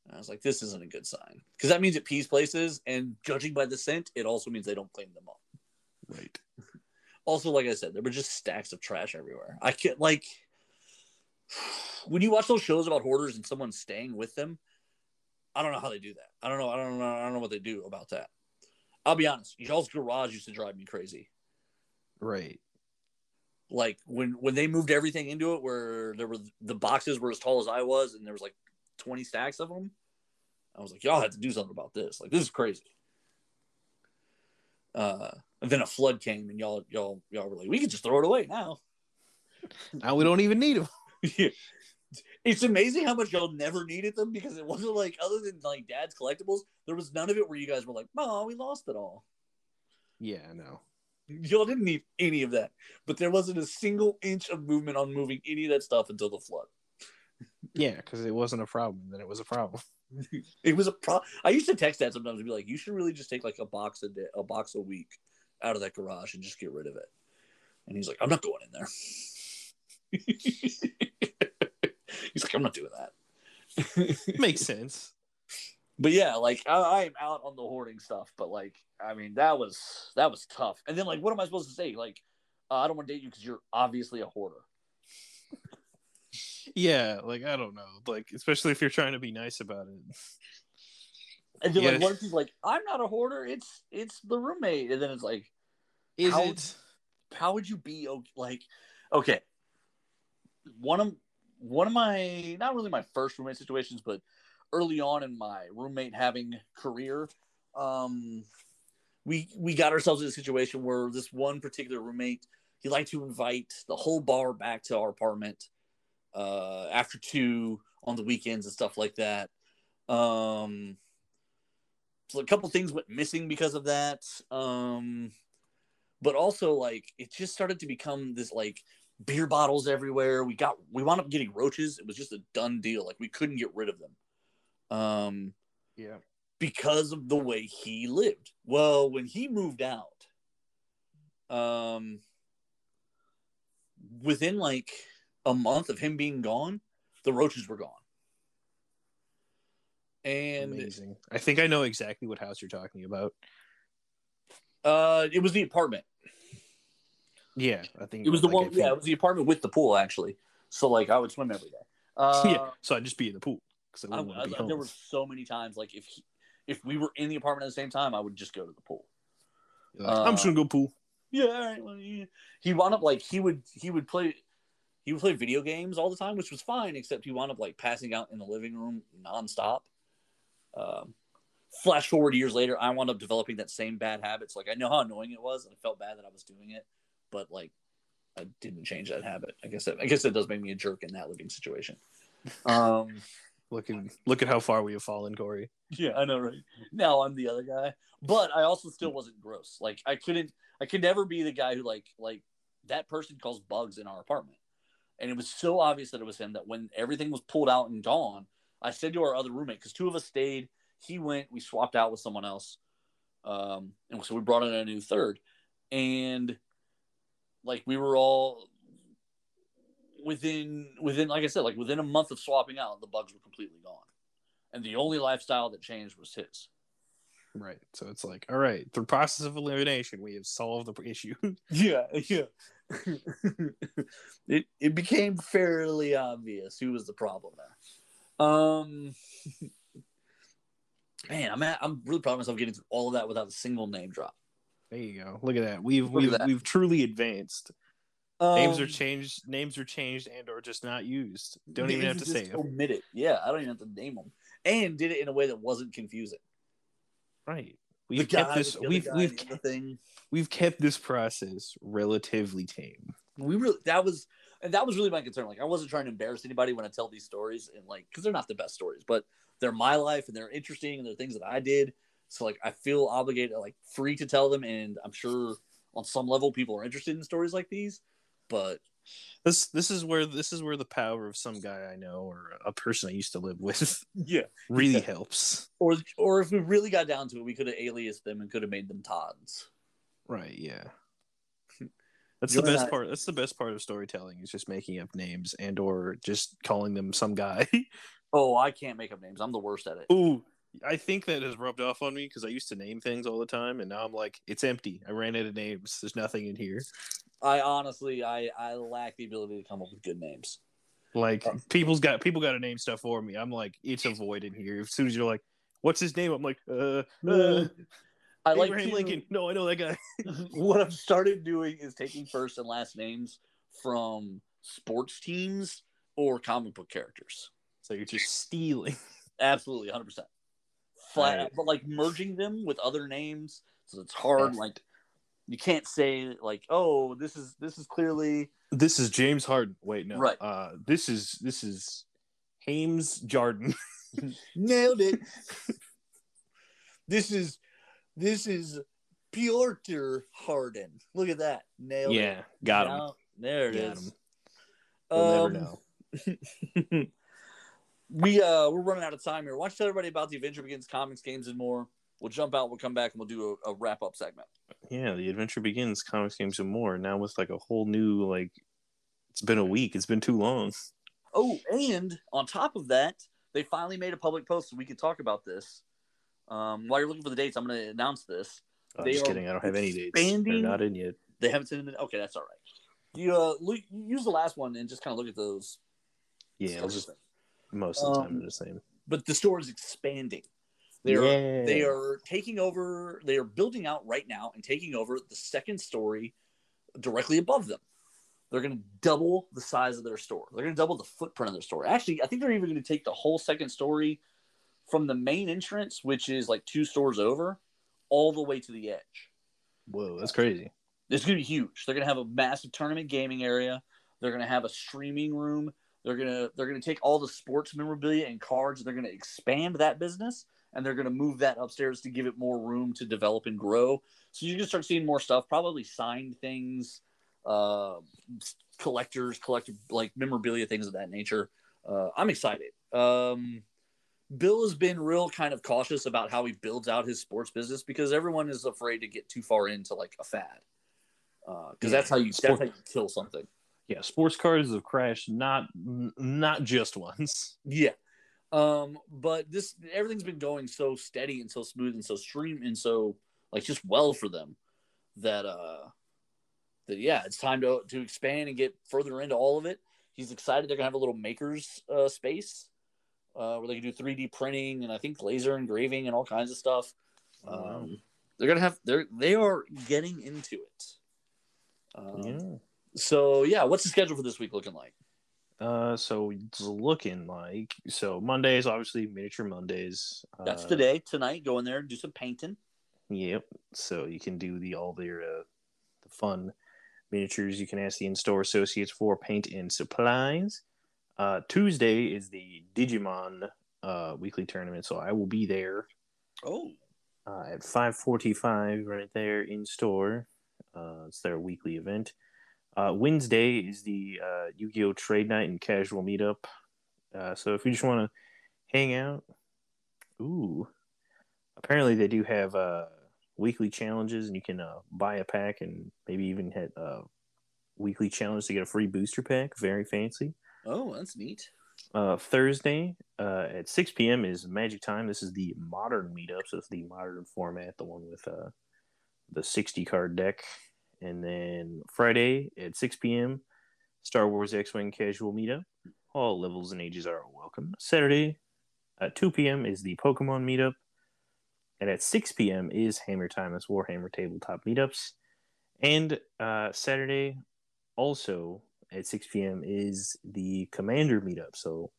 And I was like, this isn't a good sign because that means it pees places. And judging by the scent, it also means they don't clean them up. Right. Also, like I said, there were just stacks of trash everywhere. I can't like when you watch those shows about hoarders and someone staying with them. I don't know how they do that. I don't know. I don't know. I don't know what they do about that. I'll be honest. Y'all's garage used to drive me crazy. Right. Like when when they moved everything into it where there were the boxes were as tall as i was and there was like 20 stacks of them i was like y'all have to do something about this like this is crazy uh and then a flood came and y'all y'all y'all were like we could just throw it away now Now we don't even need them. Yeah. It's amazing how much y'all never needed them because it wasn't like other than like dad's collectibles, there was none of it where you guys were like, "Oh, we lost it all." Yeah, I know. Y'all didn't need any of that, but there wasn't a single inch of movement on moving any of that stuff until the flood. Yeah, because it wasn't a problem. Then it was a problem. It was a problem. I used to text that sometimes and be like, "You should really just take like a box a day, a box a week out of that garage and just get rid of it." And he's like, "I'm not going in there." he's like, "I'm not doing that." Makes sense. But yeah, like I, I am out on the hoarding stuff. But like, I mean, that was that was tough. And then like, what am I supposed to say? Like, uh, I don't want to date you because you're obviously a hoarder. Yeah, like I don't know, like especially if you're trying to be nice about it. And then Yeah. like, what if he's like, "I'm not a hoarder. It's it's the roommate." And then it's like, Is How- it? how would you be like okay one of one of my not really my first roommate situations but early on in my roommate having career um we we got ourselves in a situation where this one particular roommate he liked to invite the whole bar back to our apartment uh after two on the weekends and stuff like that. Um so a couple things went missing because of that. Um but also like it just started to become this like beer bottles everywhere. We got we wound up getting roaches. It was just a done deal. Like we couldn't get rid of them um Yeah. because of the way he lived well when he moved out um within like a month of him being gone the roaches were gone and Amazing. I think I know exactly what house you're talking about. uh it was the apartment Yeah, I think it was the like, one think- yeah it was the apartment with the pool actually so like i would swim every day uh, yeah. So I'd just be in the pool because I I, wouldn't want to I- be home. there were so many times like if he, if we were in the apartment at the same time, I would just go to the pool. Like, I'm just gonna go pool. Yeah, all right. Well, yeah. He wound up like he would he would play he would play video games all the time, which was fine, except he wound up like passing out in the living room nonstop. Um, flash forward years later, I wound up developing that same bad habits. Like I know how annoying it was, and I felt bad that I was doing it, but like I didn't change that habit. I guess that, I guess that does make me a jerk in that living situation. Um. Look at look at how far we have fallen, Corey. Yeah, I know, right? Now I'm the other guy, but I also still wasn't gross. Like I couldn't, I could never be the guy who like like that person calls bugs in our apartment, and it was so obvious that it was him that when everything was pulled out and gone, I said to our other roommate because two of us stayed, he went, we swapped out with someone else, um, and so we brought in a new third, and like we were all within within like I said, like within a month of swapping out, the bugs were completely gone and the only lifestyle that changed was his. Right. So it's like, all right, through process of elimination, we have solved the issue. Yeah, yeah. it it became fairly obvious who was the problem there. Um, man, I'm at, I'm really proud of myself getting through all of that without a single name drop. there you go. Look at that. We've Look we've that. we've truly advanced. Names are Um, changed. Names are changed and or just not used. Don't even have to say it. Omit it. Yeah, I don't even have to name them. And did it in a way that wasn't confusing. Right. We've kept this. the We've we've kept, thing. we've kept this process relatively tame. we really that was and that was really my concern like i wasn't trying to embarrass anybody when i tell these stories and like because they're not the best stories but they're my life and they're interesting and they're things that i did so like i feel obligated like free to tell them and i'm sure on some level people are interested in stories like these but This this is where this is where the power of some guy I know or a person I used to live with yeah really Yeah. helps. or or if we really got down to it we could have aliased them and could have made them tods Right. Yeah. That's You're the best not- part. That's the best part of storytelling is just making up names and or just calling them some guy. oh i can't make up names i'm the worst at it Ooh, I think that has rubbed off on me because I used to name things all the time, and now I'm like, it's empty. I ran out of names. There's nothing in here. i honestly i i lack the ability to come up with good names Like Oh. people's got people got to name stuff for me. I'm like, it's a void in here. As soon as you're like, what's his name? I'm like, uh, uh i like Abraham to- Lincoln. No, I know that guy. what I've started doing is taking first and last names from sports teams or comic book characters. So you're just stealing. Absolutely, 100%. Flat, Right. but like merging them with other names, so it's hard. Yeah. Like, You can't say like, "Oh, this is this is clearly This is James Harden. Wait, no. Right. Uh, this is this is Hames Jordan. nailed it." this is this is Piotr Harden. Look at that, nailed it. yeah, got him. Now- There it Got is. him. We'll Um, never know. we uh we're running out of time here. Why don't you tell everybody about the Adventure Begins comics, games, and more? We'll jump out. We'll come back and we'll do a, a wrap up segment. Yeah, the adventure begins. Comics, games, and more. Now with like a whole new like. It's been a week. It's been too long. Oh, and on top of that, they finally made a public post so we can talk about this. Um, while you're looking for the dates, I'm going to announce this. I'm just kidding. I don't have any dates. They're not in yet. They haven't sent in. Okay, that's all right. You uh, look, use the last one and just kind of look at those. Yeah, I'll just most of the time Um, they're the same. But the store is expanding. They are yeah. they are taking over. They are building out right now and taking over the second story directly above them. They're going to double the size of their store. They're going to double the footprint of their store. Actually, I think they're even going to take the whole second story from the main entrance, which is like two stores over, all the way to the edge. Whoa, that's crazy. It's going to be huge. They're going to have a massive tournament gaming area. They're going to have a streaming room. They're going to they're to take all the sports memorabilia and cards. They're going to expand that business and they're going to move that upstairs to give it more room to develop and grow. So you're going to start seeing more stuff, probably signed things, uh, collectors, collector like memorabilia, things of that nature. Uh, I'm excited. Um, Bill has been real kind of cautious about how he builds out his sports business because everyone is afraid to get too far into like a fad. Because Yeah. that's how you that's how you kill something. Yeah, sports cars have crashed not not just once. Yeah. Um, but this everything's been going so steady and so smooth and so stream and so like just well for them that uh that yeah, it's time to to expand and get further into all of it. He's excited they're gonna have a little makers uh space uh where they can do 3D printing and I think laser engraving and all kinds of stuff. Um they're gonna have they're they are getting into it. Um, yeah. So yeah, what's the schedule for this week looking like? Uh, so it's looking like so Mondays, obviously miniature Mondays. That's uh, today, tonight. Go in there and do some painting. Yep. So you can do the all their uh, the fun miniatures. You can ask the in-store associates for paint and supplies. Uh, Tuesday is the Digimon uh, weekly tournament, so I will be there Oh, uh, at five forty-five right there in store. Uh, it's their weekly event. Uh, Wednesday is the uh, Yu-Gi-Oh trade night and casual meetup. Uh, so if you just want to hang out, ooh, apparently they do have uh, weekly challenges, and you can uh, buy a pack and maybe even hit a weekly challenge to get a free booster pack. Very fancy. oh, that's neat. Uh, Thursday uh, at 6 p.m. is Magic Time. This is the modern meetup, so it's the modern format, the one with uh, the 60 card deck. And then Friday at 6 p.m., Star Wars X Wing casual meetup. All levels and ages are welcome. Saturday at 2 p.m. is the Pokemon meetup. And at 6 p.m. is Hammer Time. That's Warhammer tabletop meetups. And uh, Saturday, also at 6 p.m. is the Commander meetup. So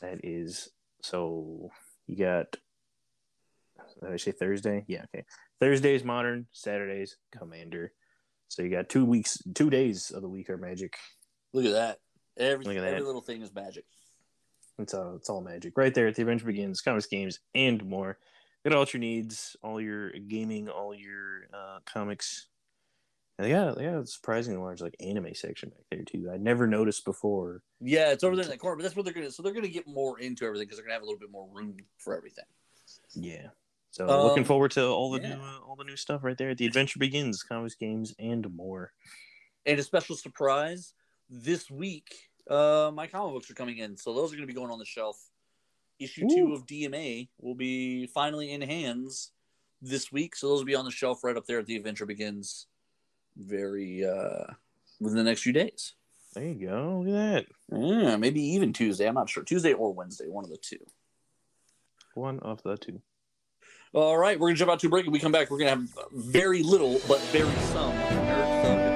that is so you got. Did I say Thursday? Yeah, okay. Thursdays modern, Saturdays Commander. So you got two weeks, two days of the week are magic. Look at that. Every, Look at every that. little thing is magic. It's all it's all magic right there. at The adventure begins. Comics, games, and more. Get all your needs, all your gaming, all your uh, comics. And they got they got a surprisingly large like anime section back there too. I never noticed before. Yeah, it's over there in that corner, but that's what they're gonna. So they're gonna get more into everything because they're gonna have a little bit more room for everything. Yeah. So Um, looking forward to all the yeah. new uh, all the new stuff right there. The adventure begins. Comics, games, and more. And a special surprise this week, uh, my comic books are coming in, so those are gonna be going on the shelf. Issue Ooh. two of DMA will be finally in hands this week, so those will be on the shelf right up there at the adventure begins. Very uh, within the next few days. There you go. Look at that. Yeah, maybe even Tuesday. I'm not sure. Tuesday or Wednesday, one of the two. One of the two. All right, we're gonna jump out to a break. When we come back, we're gonna have very little, but very some. Nerd.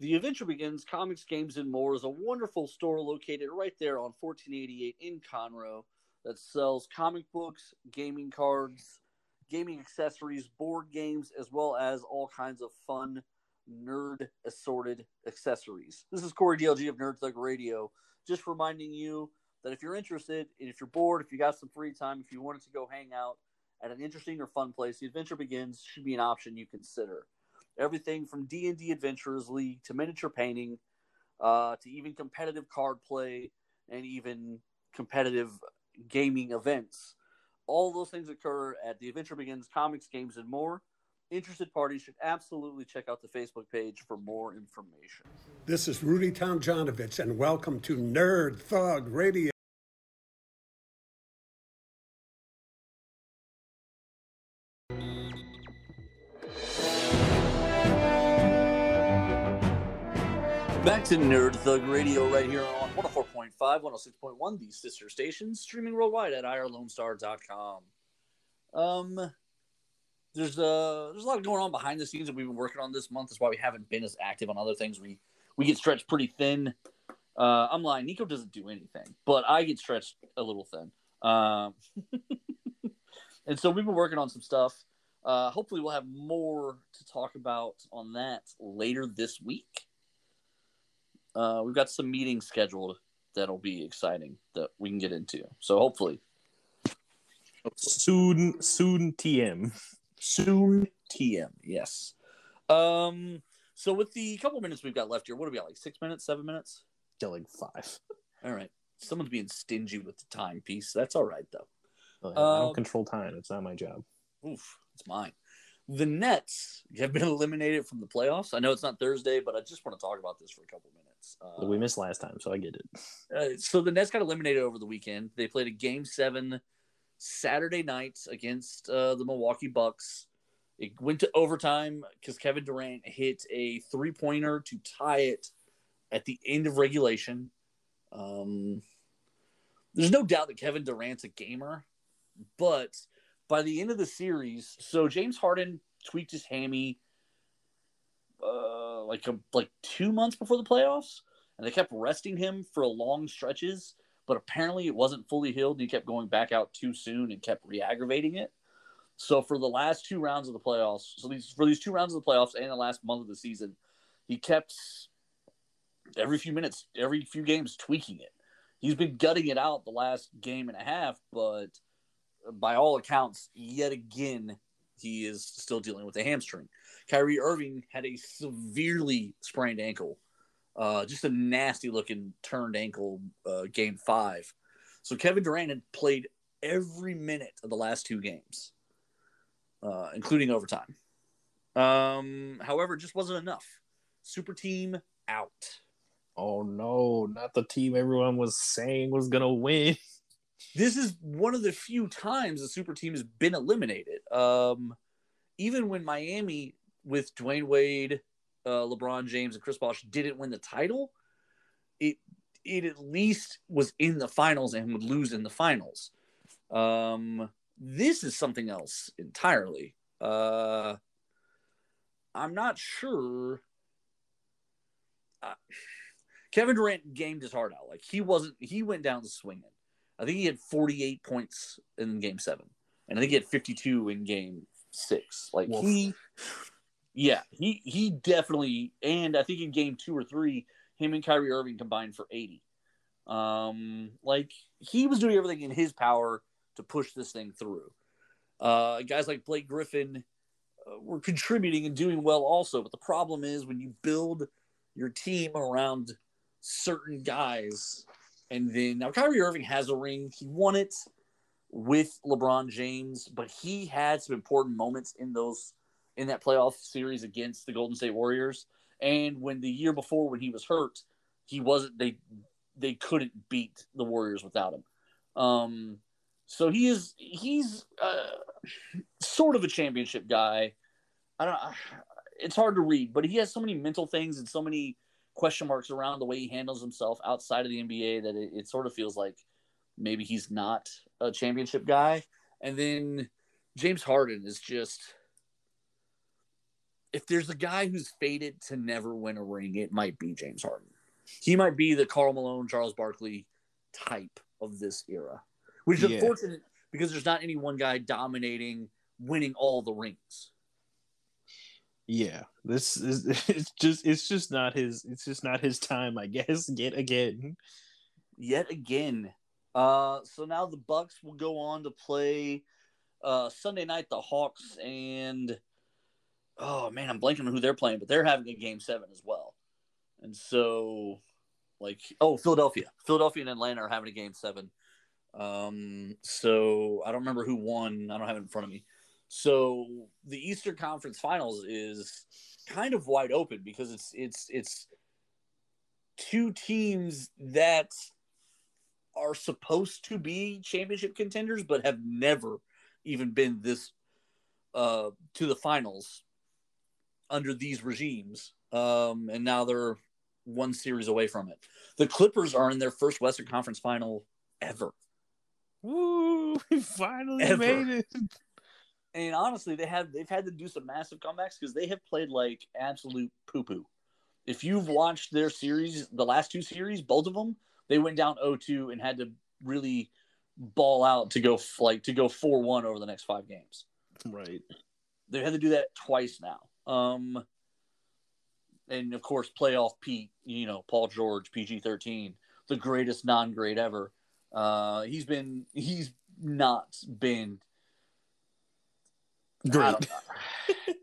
The Adventure Begins Comics, Games, and More is a wonderful store located right there on 1488 in Conroe that sells comic books, gaming cards, gaming accessories, board games, as well as all kinds of fun nerd assorted accessories. This is Corey DLG of Nerd Thug Radio, just reminding you that if you're interested, and if you're bored, if you got some free time, if you wanted to go hang out at an interesting or fun place, the Adventure Begins should be an option you consider. Everything from D and D Adventurers League to miniature painting, uh, to even competitive card play and even competitive gaming events. All those things occur at the Adventure Begins comics, games, and more. Interested parties should absolutely check out the Facebook page for more information. This is Rudy Tomjanovich, and welcome to Nerd Thug Radio. Back to Nerd Thug Radio right here on 104.5, 106.1, these sister stations, streaming worldwide at irlonestar.com. Um, there's uh there's a lot going on behind the scenes that we've been working on this month. That's why we haven't been as active on other things. We we get stretched pretty thin. Uh, I'm lying. Nico doesn't do anything, but I get stretched a little thin. Um, and so we've been working on some stuff. Uh, hopefully, we'll have more to talk about on that later this week. Uh, we've got some meetings scheduled that'll be exciting that we can get into. So hopefully, Soon, soon TM. Soon TM. Yes. Um. So with the couple minutes we've got left here, what do we got? Like six minutes, seven minutes? Got like five. All right. Someone's being stingy with the timepiece. That's all right though. Oh, yeah, I Um, don't control time. It's not my job. Oof, it's mine. The Nets have been eliminated from the playoffs. I know it's not Thursday, but I just want to talk about this for a couple minutes. Uh, we missed last time, so I get it. Uh, so the Nets got eliminated over the weekend. They played a game seven Saturday night against uh, the Milwaukee Bucks. It went to overtime because Kevin Durant hit a three pointer to tie it at the end of regulation. Um, there's no doubt that Kevin Durant's a gamer, but by the end of the series, so James Harden tweaked his hammy uh, like a, like two months before the playoffs, and they kept resting him for long stretches. But apparently, it wasn't fully healed, and he kept going back out too soon and kept re-aggravating it. So for the last two rounds of the playoffs, so these for these two rounds of the playoffs and the last month of the season, he kept every few minutes, every few games tweaking it. He's been gutting it out the last game and a half, but by all accounts, yet again, he is still dealing with a hamstring. Kyrie Irving had a severely sprained ankle, uh, just a nasty looking turned ankle, uh, game five. So Kevin Durant had played every minute of the last two games, uh, including overtime. Um, however, it just wasn't enough. Super team out. Oh no, not the team everyone was saying was gonna win. this is one of the few times the super team has been eliminated. Um, even when Miami with Dwyane Wade, uh, LeBron James, and Chris Bosh didn't win the title, it it at least was in the finals and would lose in the finals. Um, this is something else entirely. Uh, I'm not sure. Uh, Kevin Durant gamed his heart out. Like he wasn't. He went down swinging. I think he had 48 points in game seven, and I think he had 52 in game six. Like Woof. he, yeah, he he definitely, and I think in game two or three, him and Kyrie Irving combined for 80. Um, like he was doing everything in his power to push this thing through. Uh, guys like Blake Griffin uh, were contributing and doing well also, but the problem is when you build your team around certain guys and then now Kyrie Irving has a ring. He won it with LeBron James, but he had some important moments in those in that playoff series against the Golden State Warriors. And when the year before when he was hurt, he wasn't they they couldn't beat the Warriors without him. Um so he is he's uh, sort of a championship guy. I don't it's hard to read, but he has so many mental things and so many question marks around the way he handles himself outside of the NBA that it, it sort of feels like maybe he's not a championship guy. And then James Harden is just if there's a guy who's fated to never win a ring, it might be James Harden. He might be the Karl Malone, Charles Barkley type of this era, which is Yeah. unfortunate because there's not any one guy dominating, winning all the rings. Yeah, this is it's just it's just not his it's just not his time, I guess. Yet again, yet again. Uh, so now the Bucks will go on to play uh, Sunday night the Hawks and oh man, I'm blanking on who they're playing, but they're having a game seven as well. And so, like, oh, Philadelphia, Philadelphia and Atlanta are having a game seven. Um, so I don't remember who won. I don't have it in front of me. So the Eastern Conference Finals is kind of wide open because it's it's it's two teams that are supposed to be championship contenders but have never even been this uh to the finals under these regimes um and now they're one series away from it the clippers are in their first western conference final ever woo, we finally Ever. made it. and honestly they have they've had to do some massive comebacks because they have played like absolute poo poo if you've watched their series the last two series both of them they went down 0-2 and had to really ball out to go like to go 4-1 over the next five games Right. they've had to do that twice now um and of course playoff pete you know paul george pg-13 the greatest non-great ever uh he's been he's not been Great.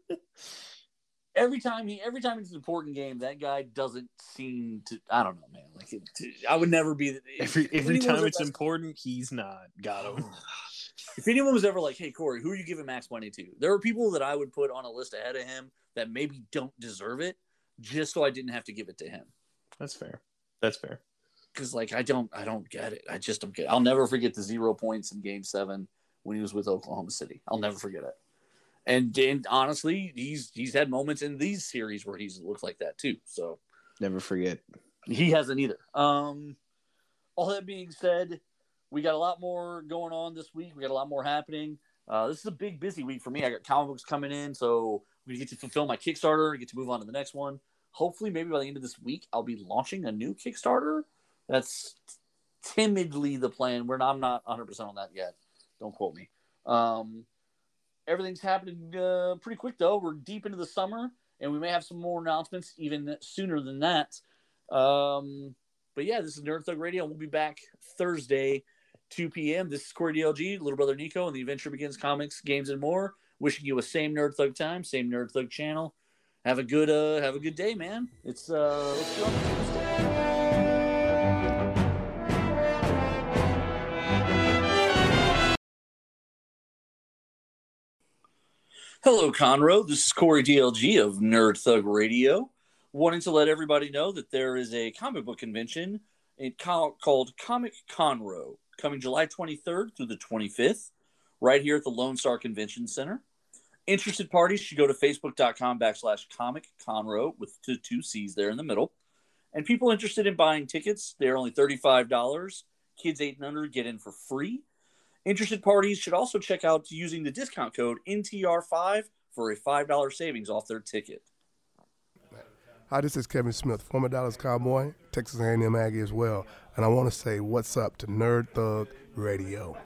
every time he every time it's an important game, that guy doesn't seem to. I don't know, man. Like it, I would never be. Every if every was time it's important, he's not. Got him. If anyone was ever like, "Hey Corey, who are you giving max money to?" There are people that I would put on a list ahead of him that maybe don't deserve it, just so I didn't have to give it to him. That's fair. That's fair. Because like I don't, I don't get it. I just don't get. It. I'll never forget the zero points in Game Seven when he was with Oklahoma City. I'll never forget it. And and honestly, he's he's had moments in these series where he's looked like that too. So Never forget. he hasn't either. Um, all that being said, we got a lot more going on this week. We got a lot more happening. Uh, this is a big, busy week for me. I got comic books coming in, so we get to fulfill my Kickstarter, get to move on to the next one. Hopefully, maybe by the end of this week, I'll be launching a new Kickstarter. That's timidly the plan. We're not, I'm not 100 percent on that yet. Don't quote me. Um, everything's happening uh, pretty quick though. We're deep into the summer, and we may have some more announcements even sooner than that. Um, but yeah, this is Nerd Thug Radio. We'll be back Thursday, 2 p.m. This is Corey DLG, Little Brother Nico, and the Adventure Begins Comics, Games, and More. Wishing you a same Nerd Thug time, same Nerd Thug channel. Have a good uh have a good day, man. It's uh. Hello, Conroe. This is Corey DLG of Nerd Thug Radio. Wanting to let everybody know that there is a comic book convention called Comic Conroe coming July 23rd through the 25th, right here at the Lone Star Convention Center. Interested parties should go to facebook.com backslash comic conroe with two, two C's there in the middle. And people interested in buying tickets, they're only $35. Kids 8 and under get in for free. Interested parties should also check out using the discount code NTR5 for a $5 savings off their ticket. Hi, this is Kevin Smith, former Dallas Cowboy, Texas A&M Aggie as well, and I want to say what's up to Nerd Thug Radio.